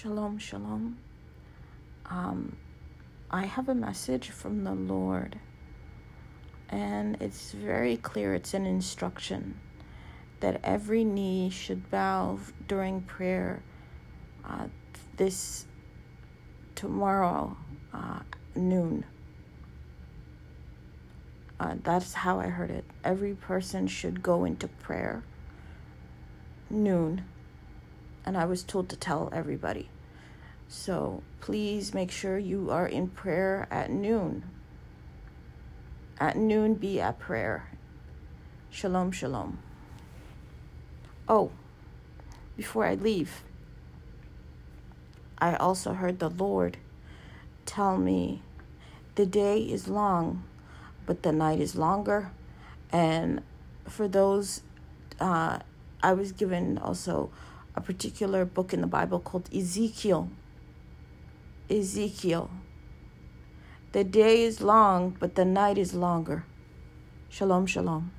Shalom, shalom. Um, I have a message from the Lord, and it's very clear. It's an instruction that every knee should bow during prayer uh, this tomorrow uh, noon. Uh, that's how I heard it. Every person should go into prayer noon and I was told to tell everybody. So please make sure you are in prayer at noon. At noon, be at prayer. Shalom, shalom. Oh, before I leave, I also heard the Lord tell me the day is long, but the night is longer. And for those, uh, I was given also a particular book in the Bible called Ezekiel. Ezekiel. The day is long, but the night is longer. Shalom, shalom.